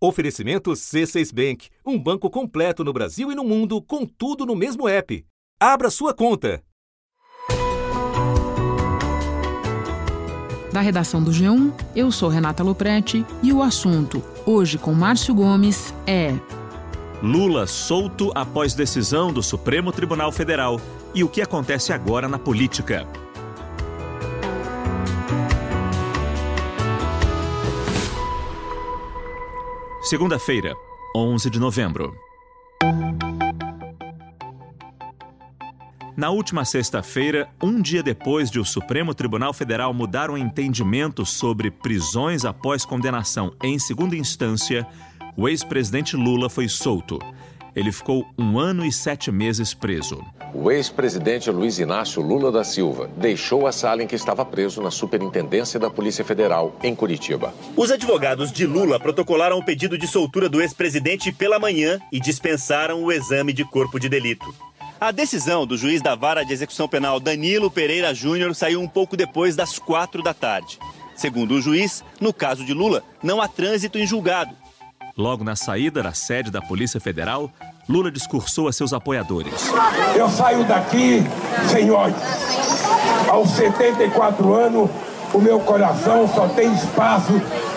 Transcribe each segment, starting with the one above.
Oferecimento C6 Bank, um banco completo no Brasil e no mundo, com tudo no mesmo app. Abra sua conta. Da redação do G1, eu sou Renata Loprete e o assunto, hoje com Márcio Gomes, é. Lula solto após decisão do Supremo Tribunal Federal. E o que acontece agora na política? Segunda-feira, 11 de novembro. Na última sexta-feira, um dia depois de o Supremo Tribunal Federal mudar o entendimento sobre prisões após condenação em segunda instância, o ex-presidente Lula foi solto. Ele ficou um ano e sete meses preso. O ex-presidente Luiz Inácio Lula da Silva deixou a sala em que estava preso na Superintendência da Polícia Federal, em Curitiba. Os advogados de Lula protocolaram o pedido de soltura do ex-presidente pela manhã e dispensaram o exame de corpo de delito. A decisão do juiz da vara de execução penal Danilo Pereira Júnior saiu um pouco depois das quatro da tarde. Segundo o juiz, no caso de Lula, não há trânsito em julgado. Logo na saída da sede da Polícia Federal, Lula discursou a seus apoiadores. Eu saio daqui, senhores. Aos 74 anos, o meu coração só tem espaço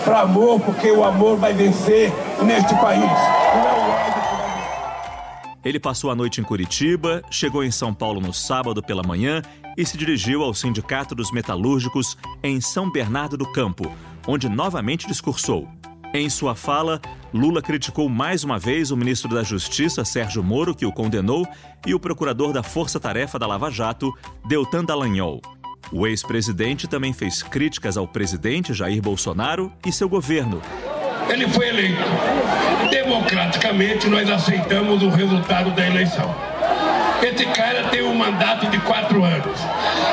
para amor, porque o amor vai vencer neste país. Ele passou a noite em Curitiba, chegou em São Paulo no sábado pela manhã e se dirigiu ao Sindicato dos Metalúrgicos em São Bernardo do Campo, onde novamente discursou. Em sua fala, Lula criticou mais uma vez o ministro da Justiça, Sérgio Moro, que o condenou, e o procurador da Força Tarefa da Lava Jato, Deltan Dallagnol. O ex-presidente também fez críticas ao presidente Jair Bolsonaro e seu governo, ele foi eleito. Democraticamente, nós aceitamos o resultado da eleição. Esse cara tem um mandato de quatro anos.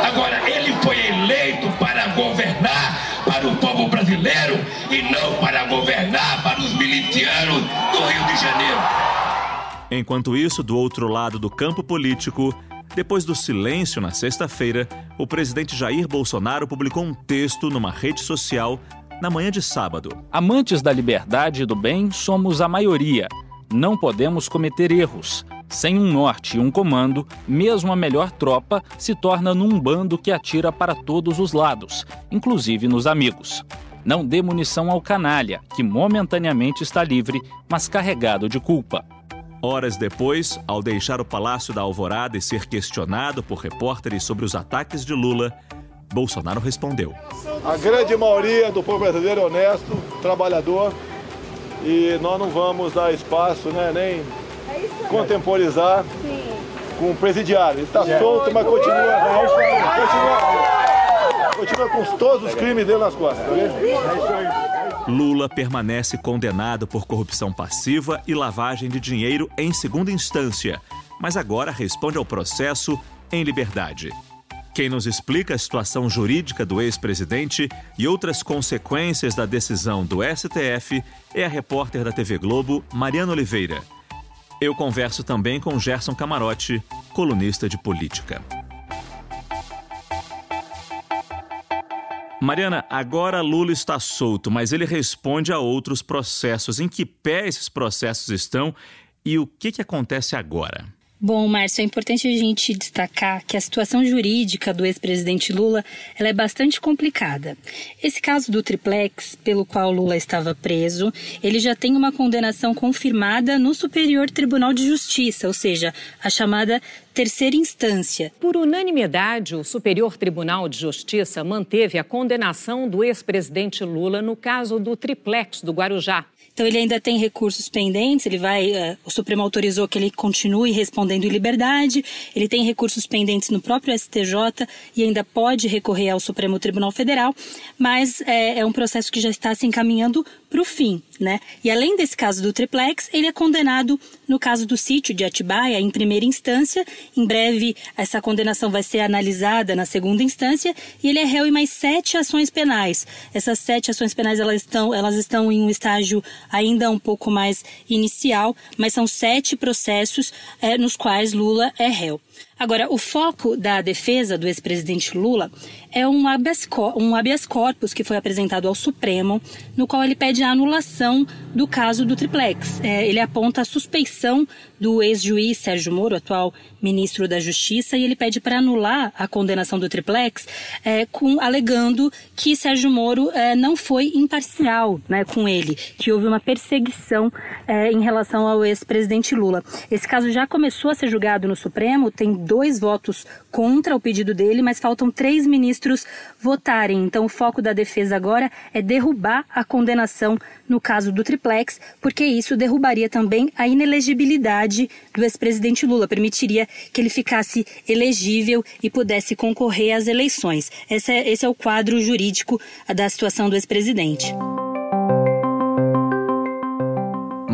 Agora, ele foi eleito para governar para o povo brasileiro e não para governar para os milicianos do Rio de Janeiro. Enquanto isso, do outro lado do campo político, depois do silêncio na sexta-feira, o presidente Jair Bolsonaro publicou um texto numa rede social na manhã de sábado. Amantes da liberdade e do bem somos a maioria. Não podemos cometer erros. Sem um norte e um comando, mesmo a melhor tropa se torna num bando que atira para todos os lados, inclusive nos amigos. Não dê munição ao canalha, que momentaneamente está livre, mas carregado de culpa. Horas depois, ao deixar o Palácio da Alvorada e ser questionado por repórteres sobre os ataques de Lula, Bolsonaro respondeu: A grande maioria do povo brasileiro é honesto, trabalhador, e nós não vamos dar espaço, né, nem contemporizar com o presidiário. Ele está solto, mas continua, continua, continua com todos os crimes dele nas costas. Tá Lula permanece condenado por corrupção passiva e lavagem de dinheiro em segunda instância, mas agora responde ao processo em liberdade. Quem nos explica a situação jurídica do ex-presidente e outras consequências da decisão do STF é a repórter da TV Globo, Mariana Oliveira. Eu converso também com Gerson Camarote, colunista de política. Mariana, agora Lula está solto, mas ele responde a outros processos. Em que pé esses processos estão e o que, que acontece agora? Bom, Márcio, é importante a gente destacar que a situação jurídica do ex-presidente Lula ela é bastante complicada. Esse caso do triplex, pelo qual Lula estava preso, ele já tem uma condenação confirmada no Superior Tribunal de Justiça, ou seja, a chamada terceira instância. Por unanimidade, o Superior Tribunal de Justiça manteve a condenação do ex-presidente Lula no caso do triplex do Guarujá. Então ele ainda tem recursos pendentes, ele vai, uh, o Supremo autorizou que ele continue respondendo em liberdade, ele tem recursos pendentes no próprio STJ e ainda pode recorrer ao Supremo Tribunal Federal, mas é, é um processo que já está se encaminhando para o fim, né? E além desse caso do triplex, ele é condenado no caso do sítio de Atibaia em primeira instância. Em breve, essa condenação vai ser analisada na segunda instância e ele é réu em mais sete ações penais. Essas sete ações penais elas estão, elas estão em um estágio ainda um pouco mais inicial, mas são sete processos é, nos quais Lula é réu. Agora, o foco da defesa do ex-presidente Lula é um habeas, um habeas corpus que foi apresentado ao Supremo, no qual ele pede a anulação do caso do triplex. É, ele aponta a suspeição do ex-juiz Sérgio Moro, atual ministro da Justiça, e ele pede para anular a condenação do triplex, é, com, alegando que Sérgio Moro é, não foi imparcial né, com ele, que houve uma perseguição é, em relação ao ex-presidente Lula. Esse caso já começou a ser julgado no Supremo, tem dois votos contra o pedido dele, mas faltam três ministros votarem. Então, o foco da defesa agora é derrubar a condenação no caso do triplex, porque isso derrubaria também a inelegibilidade do ex-presidente Lula, permitiria que ele ficasse elegível e pudesse concorrer às eleições. Esse é, esse é o quadro jurídico da situação do ex-presidente.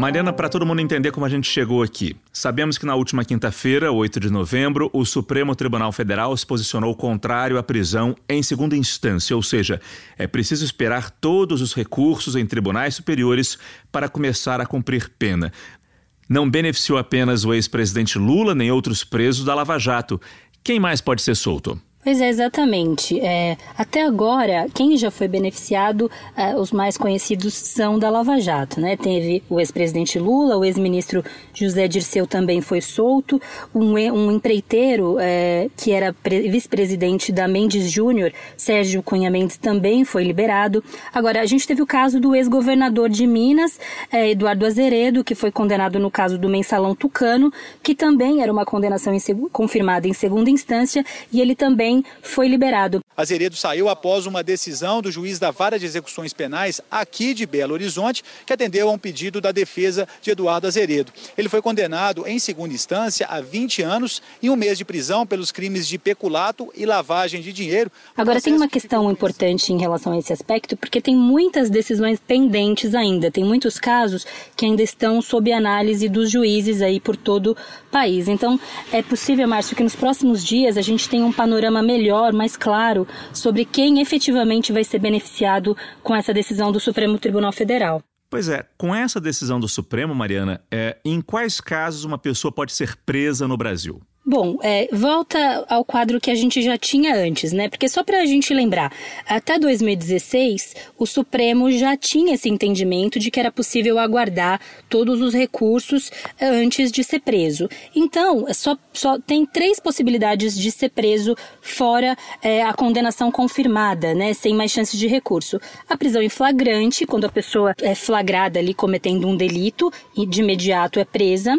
Mariana, para todo mundo entender como a gente chegou aqui, sabemos que na última quinta-feira, 8 de novembro, o Supremo Tribunal Federal se posicionou contrário à prisão em segunda instância, ou seja, é preciso esperar todos os recursos em tribunais superiores para começar a cumprir pena. Não beneficiou apenas o ex-presidente Lula nem outros presos da Lava Jato. Quem mais pode ser solto? Pois é, exatamente. É, até agora, quem já foi beneficiado, é, os mais conhecidos são da Lava Jato, né? Teve o ex-presidente Lula, o ex-ministro José Dirceu também foi solto, um, um empreiteiro é, que era vice-presidente da Mendes Júnior, Sérgio Cunha Mendes, também foi liberado. Agora, a gente teve o caso do ex-governador de Minas, é, Eduardo Azeredo, que foi condenado no caso do mensalão Tucano, que também era uma condenação em, confirmada em segunda instância, e ele também também foi liberado. Azeredo saiu após uma decisão do juiz da Vara de Execuções Penais aqui de Belo Horizonte, que atendeu a um pedido da defesa de Eduardo Azeredo. Ele foi condenado em segunda instância a 20 anos e um mês de prisão pelos crimes de peculato e lavagem de dinheiro. Agora tem uma questão importante em relação a esse aspecto, porque tem muitas decisões pendentes ainda. Tem muitos casos que ainda estão sob análise dos juízes aí por todo o país. Então, é possível, Márcio, que nos próximos dias a gente tenha um panorama melhor, mais claro, sobre quem efetivamente vai ser beneficiado com essa decisão do Supremo Tribunal Federal. Pois é, com essa decisão do Supremo, Mariana, é, em quais casos uma pessoa pode ser presa no Brasil? Bom, é, volta ao quadro que a gente já tinha antes, né? Porque só para a gente lembrar, até 2016, o Supremo já tinha esse entendimento de que era possível aguardar todos os recursos é, antes de ser preso. Então, só, só tem três possibilidades de ser preso fora é, a condenação confirmada, né? Sem mais chances de recurso. A prisão em flagrante, quando a pessoa é flagrada ali cometendo um delito e de imediato é presa.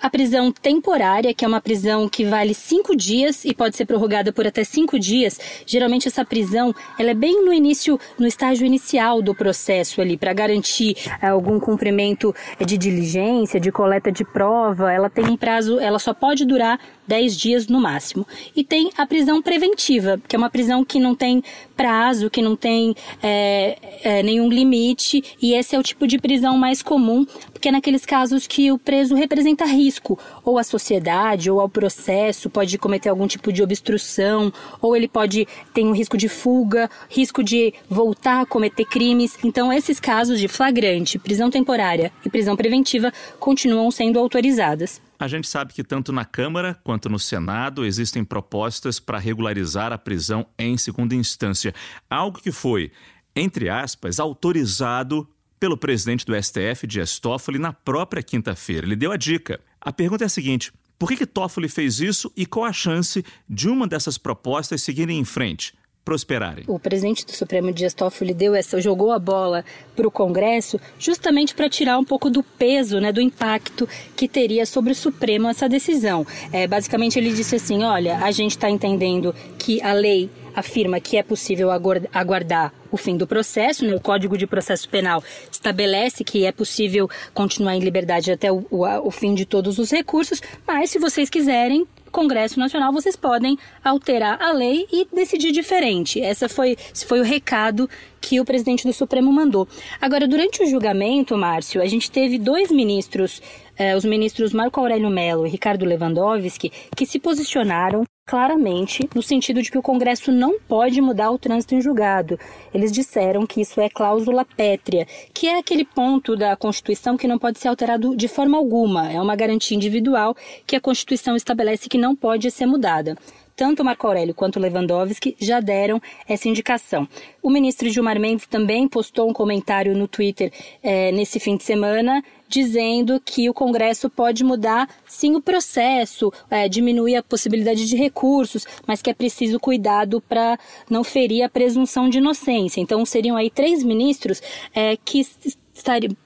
A prisão temporária, que é uma prisão que vale cinco dias e pode ser prorrogada por até cinco dias. Geralmente essa prisão ela é bem no início, no estágio inicial do processo ali, para garantir eh, algum cumprimento de diligência, de coleta de prova. Ela tem um prazo, ela só pode durar 10 dias no máximo. E tem a prisão preventiva, que é uma prisão que não tem prazo, que não tem é, é, nenhum limite, e esse é o tipo de prisão mais comum, porque é naqueles casos que o preso representa risco, ou à sociedade, ou ao processo, pode cometer algum tipo de obstrução, ou ele pode ter um risco de fuga, risco de voltar a cometer crimes. Então, esses casos de flagrante, prisão temporária e prisão preventiva continuam sendo autorizadas. A gente sabe que tanto na Câmara quanto no Senado existem propostas para regularizar a prisão em segunda instância, algo que foi, entre aspas, autorizado pelo presidente do STF, Dias Toffoli, na própria quinta-feira. Ele deu a dica. A pergunta é a seguinte: por que, que Toffoli fez isso e qual a chance de uma dessas propostas seguirem em frente? Prosperarem. O presidente do Supremo Dias Toffoli deu essa, jogou a bola para o Congresso justamente para tirar um pouco do peso, né, do impacto que teria sobre o Supremo essa decisão. É, basicamente ele disse assim, olha, a gente está entendendo que a lei afirma que é possível aguardar o fim do processo, né? o Código de Processo Penal estabelece que é possível continuar em liberdade até o, o, o fim de todos os recursos, mas se vocês quiserem, Congresso Nacional, vocês podem alterar a lei e decidir diferente. Essa foi, esse foi o recado que o presidente do Supremo mandou. Agora, durante o julgamento, Márcio, a gente teve dois ministros, eh, os ministros Marco Aurélio Mello e Ricardo Lewandowski, que se posicionaram claramente no sentido de que o Congresso não pode mudar o trânsito em julgado. Eles disseram que isso é cláusula pétrea, que é aquele ponto da Constituição que não pode ser alterado de forma alguma, é uma garantia individual que a Constituição estabelece que não pode ser mudada tanto Marco Aurélio quanto Lewandowski já deram essa indicação. O ministro Gilmar Mendes também postou um comentário no Twitter é, nesse fim de semana dizendo que o Congresso pode mudar sim o processo, é, diminuir a possibilidade de recursos, mas que é preciso cuidado para não ferir a presunção de inocência. Então seriam aí três ministros é, que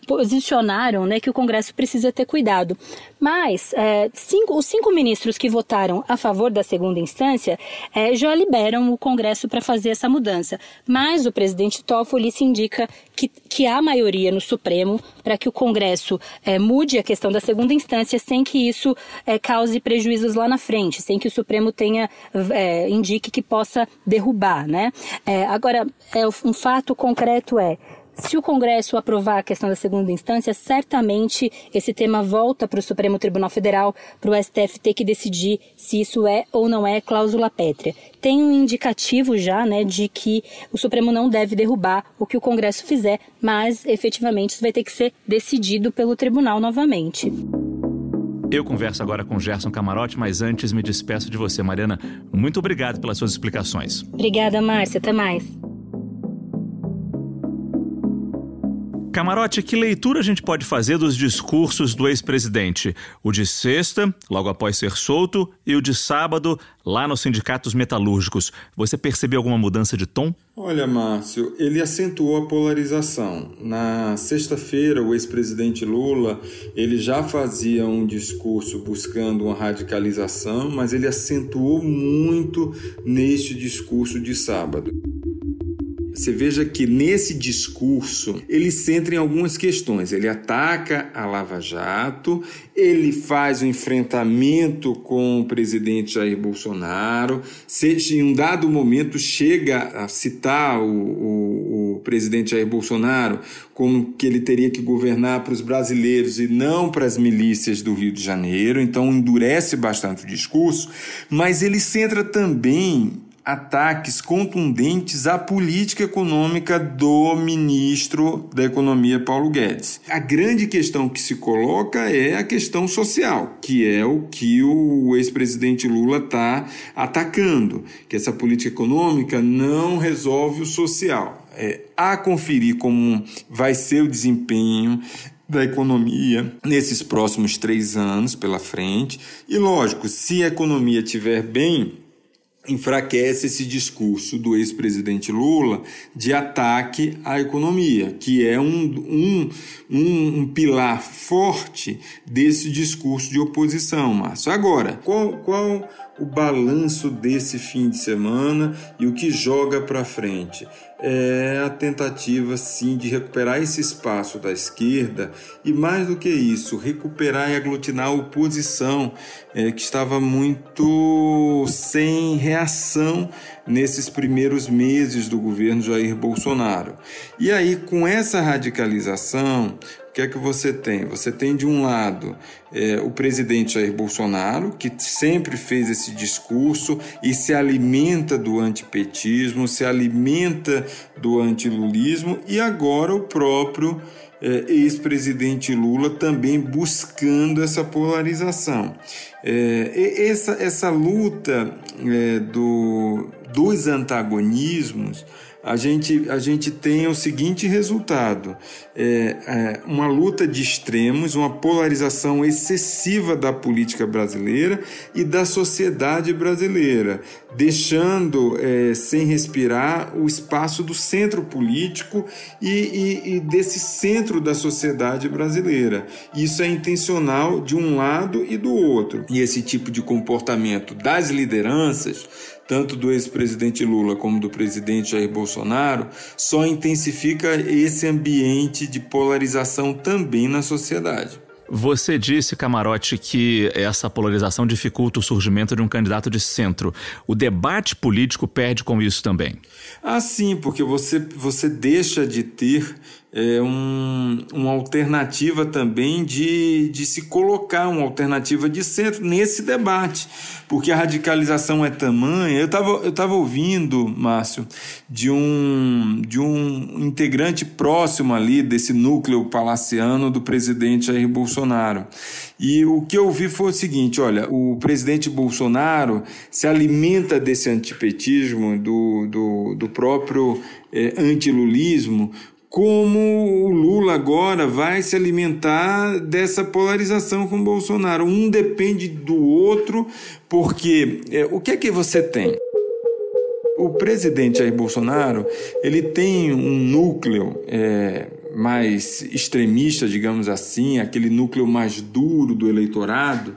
posicionaram né, que o Congresso precisa ter cuidado. Mas é, cinco, os cinco ministros que votaram a favor da segunda instância é, já liberam o Congresso para fazer essa mudança. Mas o presidente Toffoli se indica que, que há maioria no Supremo para que o Congresso é, mude a questão da segunda instância sem que isso é, cause prejuízos lá na frente, sem que o Supremo tenha é, indique que possa derrubar. Né? É, agora, um fato concreto é se o Congresso aprovar a questão da segunda instância, certamente esse tema volta para o Supremo Tribunal Federal, para o STF ter que decidir se isso é ou não é cláusula pétrea. Tem um indicativo já, né, de que o Supremo não deve derrubar o que o Congresso fizer, mas efetivamente isso vai ter que ser decidido pelo Tribunal novamente. Eu converso agora com Gerson Camarote, mas antes me despeço de você, Mariana. Muito obrigado pelas suas explicações. Obrigada, Márcia. Até mais. Camarote, que leitura a gente pode fazer dos discursos do ex-presidente? O de sexta, logo após ser solto, e o de sábado, lá nos sindicatos metalúrgicos. Você percebeu alguma mudança de tom? Olha, Márcio, ele acentuou a polarização. Na sexta-feira, o ex-presidente Lula, ele já fazia um discurso buscando uma radicalização, mas ele acentuou muito neste discurso de sábado. Você veja que nesse discurso ele centra em algumas questões. Ele ataca a Lava Jato, ele faz um enfrentamento com o presidente Jair Bolsonaro, seja, em um dado momento chega a citar o, o, o presidente Jair Bolsonaro como que ele teria que governar para os brasileiros e não para as milícias do Rio de Janeiro, então endurece bastante o discurso, mas ele centra também ataques contundentes à política econômica do ministro da Economia Paulo Guedes. A grande questão que se coloca é a questão social, que é o que o ex-presidente Lula está atacando, que essa política econômica não resolve o social. É, a conferir como vai ser o desempenho da economia nesses próximos três anos pela frente. E lógico, se a economia estiver bem, enfraquece esse discurso do ex-presidente Lula de ataque à economia, que é um, um, um, um, pilar forte desse discurso de oposição, Márcio. Agora, qual, qual o balanço desse fim de semana e o que joga para frente? É a tentativa, sim, de recuperar esse espaço da esquerda e, mais do que isso, recuperar e aglutinar a oposição é, que estava muito sem reação nesses primeiros meses do governo Jair Bolsonaro. E aí, com essa radicalização, o que é que você tem? Você tem, de um lado, é, o presidente Jair Bolsonaro, que sempre fez esse discurso e se alimenta do antipetismo, se alimenta do antilulismo, e agora o próprio é, ex-presidente Lula também buscando essa polarização. É, essa, essa luta é, do, dos antagonismos a gente, a gente tem o seguinte resultado: é, é, uma luta de extremos, uma polarização excessiva da política brasileira e da sociedade brasileira, deixando é, sem respirar o espaço do centro político e, e, e desse centro da sociedade brasileira. Isso é intencional de um lado e do outro. E esse tipo de comportamento das lideranças tanto do ex-presidente Lula como do presidente Jair Bolsonaro, só intensifica esse ambiente de polarização também na sociedade. Você disse, Camarote, que essa polarização dificulta o surgimento de um candidato de centro. O debate político perde com isso também. Ah, sim, porque você, você deixa de ter é, um, uma alternativa também de, de se colocar, uma alternativa de centro nesse debate, porque a radicalização é tamanha. Eu estava eu tava ouvindo, Márcio, de um, de um integrante próximo ali desse núcleo palaciano do presidente Jair Bolsonaro. E o que eu vi foi o seguinte: olha, o presidente Bolsonaro se alimenta desse antipetismo, do, do, do próprio é, antilulismo, como o Lula agora vai se alimentar dessa polarização com o Bolsonaro. Um depende do outro, porque é, o que é que você tem? O presidente Jair Bolsonaro ele tem um núcleo é, mais extremista, digamos assim, aquele núcleo mais duro do eleitorado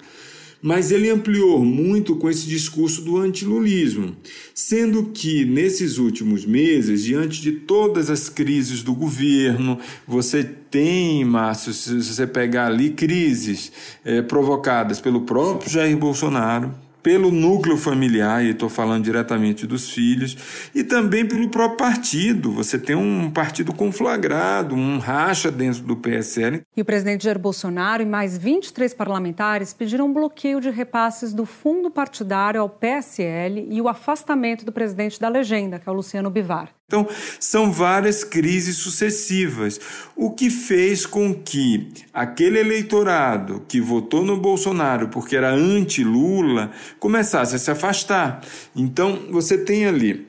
mas ele ampliou muito com esse discurso do antilulismo, sendo que nesses últimos meses, diante de todas as crises do governo, você tem, Márcio, se você pegar ali crises é, provocadas pelo próprio Jair Bolsonaro, pelo núcleo familiar, e estou falando diretamente dos filhos, e também pelo próprio partido. Você tem um partido conflagrado, um racha dentro do PSL. E o presidente Jair Bolsonaro e mais 23 parlamentares pediram bloqueio de repasses do fundo partidário ao PSL e o afastamento do presidente da legenda, que é o Luciano Bivar. Então, são várias crises sucessivas, o que fez com que aquele eleitorado que votou no Bolsonaro porque era anti-Lula começasse a se afastar. Então, você tem ali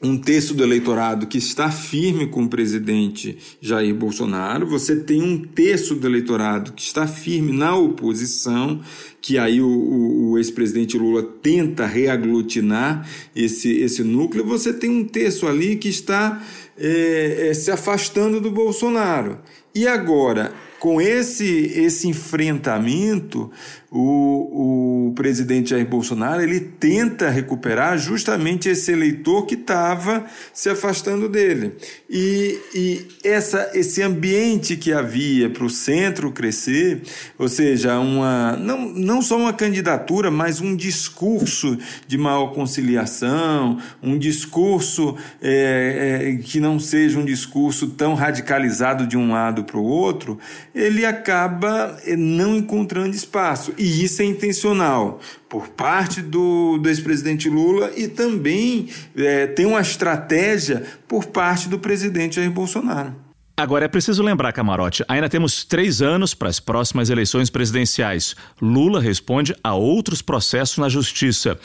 um terço do eleitorado que está firme com o presidente Jair Bolsonaro, você tem um terço do eleitorado que está firme na oposição, que aí o, o ex-presidente Lula tenta reaglutinar esse, esse núcleo, você tem um terço ali que está é, é, se afastando do Bolsonaro. E agora, com esse, esse enfrentamento, o, o presidente Jair Bolsonaro ele tenta recuperar justamente esse eleitor que estava se afastando dele. E, e essa, esse ambiente que havia para o centro crescer, ou seja, uma, não, não só uma candidatura, mas um discurso de maior conciliação, um discurso é, é, que não seja um discurso tão radicalizado de um lado para o outro, ele acaba eh, não encontrando espaço. E isso é intencional por parte do, do ex-presidente Lula e também é, tem uma estratégia por parte do presidente Jair Bolsonaro. Agora é preciso lembrar, Camarote, ainda temos três anos para as próximas eleições presidenciais. Lula responde a outros processos na justiça.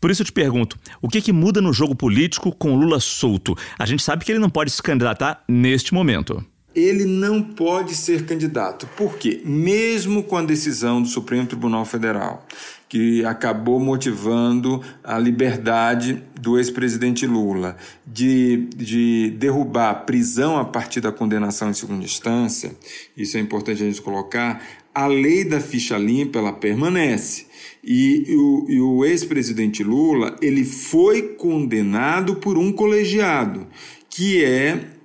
Por isso eu te pergunto, o que, que muda no jogo político com Lula solto? A gente sabe que ele não pode se candidatar neste momento ele não pode ser candidato. Por quê? Mesmo com a decisão do Supremo Tribunal Federal, que acabou motivando a liberdade do ex-presidente Lula de, de derrubar a prisão a partir da condenação em segunda instância, isso é importante a gente colocar, a lei da ficha limpa ela permanece. E o, o ex-presidente Lula ele foi condenado por um colegiado, que é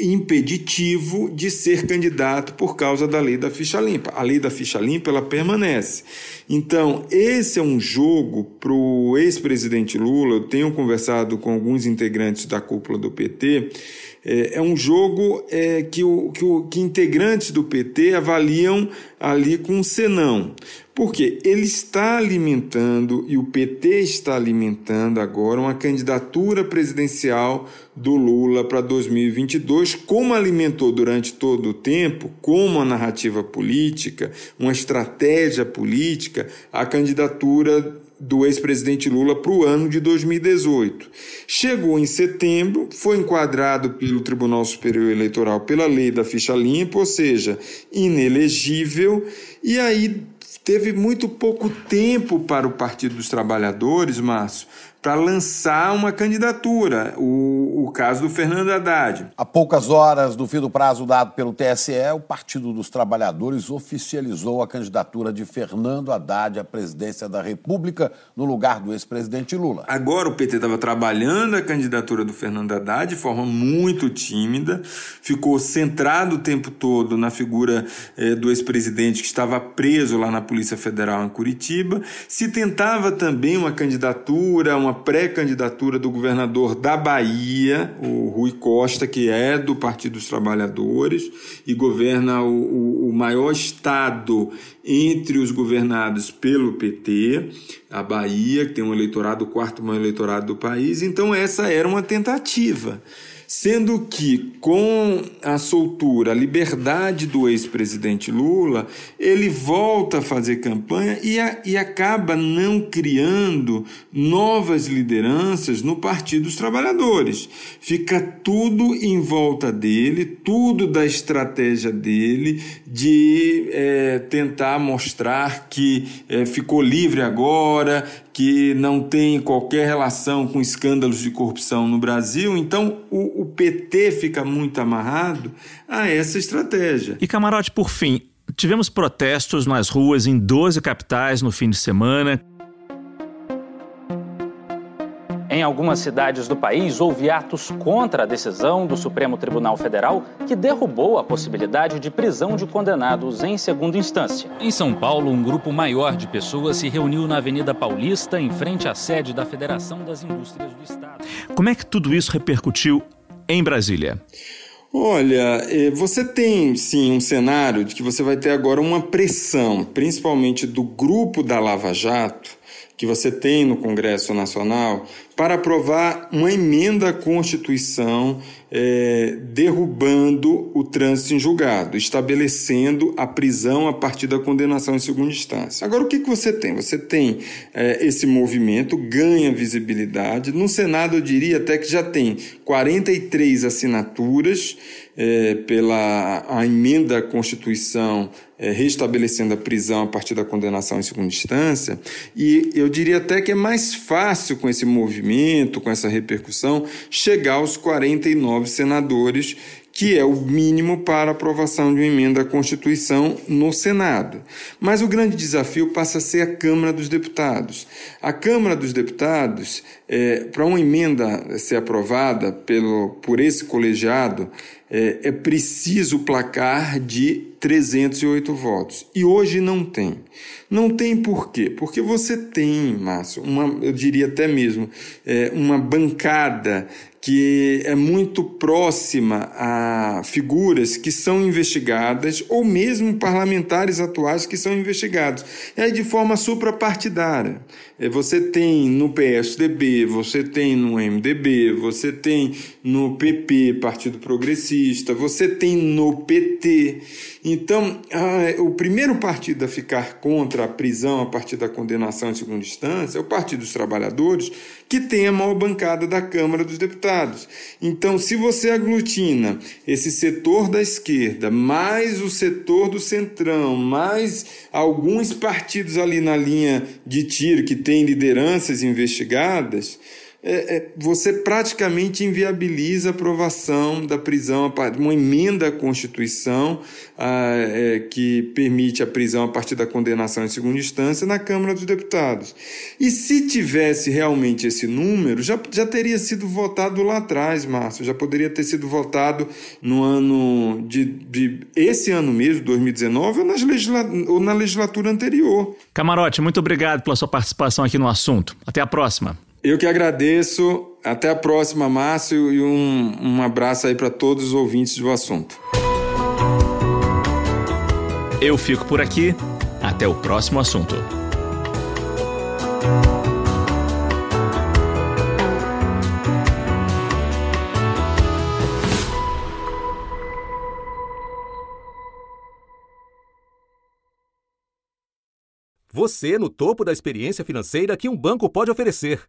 impeditivo de ser candidato por causa da lei da ficha limpa. A lei da ficha limpa ela permanece. Então, esse é um jogo para o ex-presidente Lula. Eu tenho conversado com alguns integrantes da cúpula do PT. É, é um jogo é, que, o, que, o, que integrantes do PT avaliam ali com senão. Porque ele está alimentando, e o PT está alimentando agora, uma candidatura presidencial do Lula para 2022, como alimentou durante todo o tempo, como uma narrativa política, uma estratégia política, a candidatura do ex-presidente Lula para o ano de 2018. Chegou em setembro, foi enquadrado pelo Tribunal Superior Eleitoral pela lei da ficha limpa, ou seja, inelegível, e aí teve muito pouco tempo para o Partido dos Trabalhadores, Márcio, para lançar uma candidatura, o, o caso do Fernando Haddad. Há poucas horas do fim do prazo dado pelo TSE, o Partido dos Trabalhadores oficializou a candidatura de Fernando Haddad à presidência da República no lugar do ex-presidente Lula. Agora o PT estava trabalhando a candidatura do Fernando Haddad de forma muito tímida, ficou centrado o tempo todo na figura eh, do ex-presidente que estava preso lá na Polícia Federal em Curitiba. Se tentava também uma candidatura, uma pré-candidatura do governador da Bahia, o Rui Costa, que é do Partido dos Trabalhadores e governa o, o, o maior estado entre os governados pelo PT, a Bahia, que tem um eleitorado, o quarto maior eleitorado do país. Então, essa era uma tentativa. Sendo que, com a soltura, a liberdade do ex-presidente Lula, ele volta a fazer campanha e, a, e acaba não criando novas lideranças no Partido dos Trabalhadores. Fica tudo em volta dele, tudo da estratégia dele de é, tentar mostrar que é, ficou livre agora, que não tem qualquer relação com escândalos de corrupção no Brasil. Então, o, o PT fica muito amarrado a essa estratégia. E, camarote, por fim, tivemos protestos nas ruas em 12 capitais no fim de semana. Em algumas cidades do país, houve atos contra a decisão do Supremo Tribunal Federal que derrubou a possibilidade de prisão de condenados em segunda instância. Em São Paulo, um grupo maior de pessoas se reuniu na Avenida Paulista, em frente à sede da Federação das Indústrias do Estado. Como é que tudo isso repercutiu em Brasília? Olha, eh, você tem sim um cenário de que você vai ter agora uma pressão, principalmente do grupo da Lava Jato, que você tem no Congresso Nacional para aprovar uma emenda à Constituição é, derrubando o trânsito em julgado, estabelecendo a prisão a partir da condenação em segunda instância. Agora, o que, que você tem? Você tem é, esse movimento, ganha visibilidade. No Senado, eu diria até que já tem 43 assinaturas é, pela a emenda à Constituição é, restabelecendo a prisão a partir da condenação em segunda instância, e eu diria até que é mais fácil com esse movimento, com essa repercussão, chegar aos 49 senadores que é o mínimo para aprovação de uma emenda à Constituição no Senado. Mas o grande desafio passa a ser a Câmara dos Deputados. A Câmara dos Deputados, é, para uma emenda ser aprovada pelo, por esse colegiado, é, é preciso placar de 308 votos. E hoje não tem. Não tem por quê? Porque você tem, Márcio, uma, eu diria até mesmo, é, uma bancada que é muito próxima a figuras que são investigadas ou mesmo parlamentares atuais que são investigados. Aí de forma suprapartidária. É, você tem no PSDB, você tem no MDB, você tem no PP, Partido Progressista, você tem no PT. Então, o primeiro partido a ficar contra a prisão a partir da condenação em segunda instância é o Partido dos Trabalhadores, que tem a maior bancada da Câmara dos Deputados. Então, se você aglutina esse setor da esquerda, mais o setor do centrão, mais alguns partidos ali na linha de tiro que tem lideranças investigadas, é, é, você praticamente inviabiliza a aprovação da prisão, uma emenda à Constituição a, é, que permite a prisão a partir da condenação em segunda instância na Câmara dos Deputados. E se tivesse realmente esse número, já, já teria sido votado lá atrás, Márcio, já poderia ter sido votado no ano de, de esse ano mesmo, 2019, ou, legisla, ou na legislatura anterior. Camarote, muito obrigado pela sua participação aqui no assunto. Até a próxima. Eu que agradeço. Até a próxima, Márcio, e um, um abraço aí para todos os ouvintes do assunto. Eu fico por aqui. Até o próximo assunto. Você no topo da experiência financeira que um banco pode oferecer.